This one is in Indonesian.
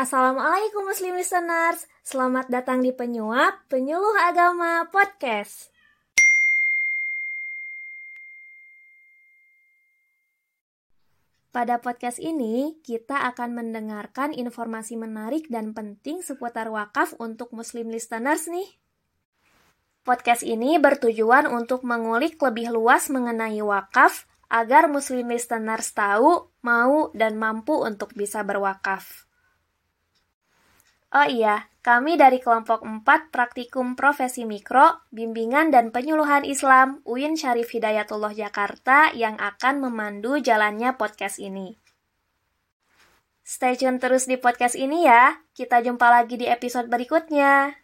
Assalamualaikum Muslim Listeners, selamat datang di Penyuap Penyuluh Agama Podcast. Pada podcast ini, kita akan mendengarkan informasi menarik dan penting seputar wakaf untuk Muslim Listeners nih. Podcast ini bertujuan untuk mengulik lebih luas mengenai wakaf agar Muslim Listeners tahu, mau, dan mampu untuk bisa berwakaf. Oh iya, kami dari kelompok 4 Praktikum Profesi Mikro, Bimbingan dan Penyuluhan Islam UIN Syarif Hidayatullah Jakarta yang akan memandu jalannya podcast ini. Stay tune terus di podcast ini ya. Kita jumpa lagi di episode berikutnya.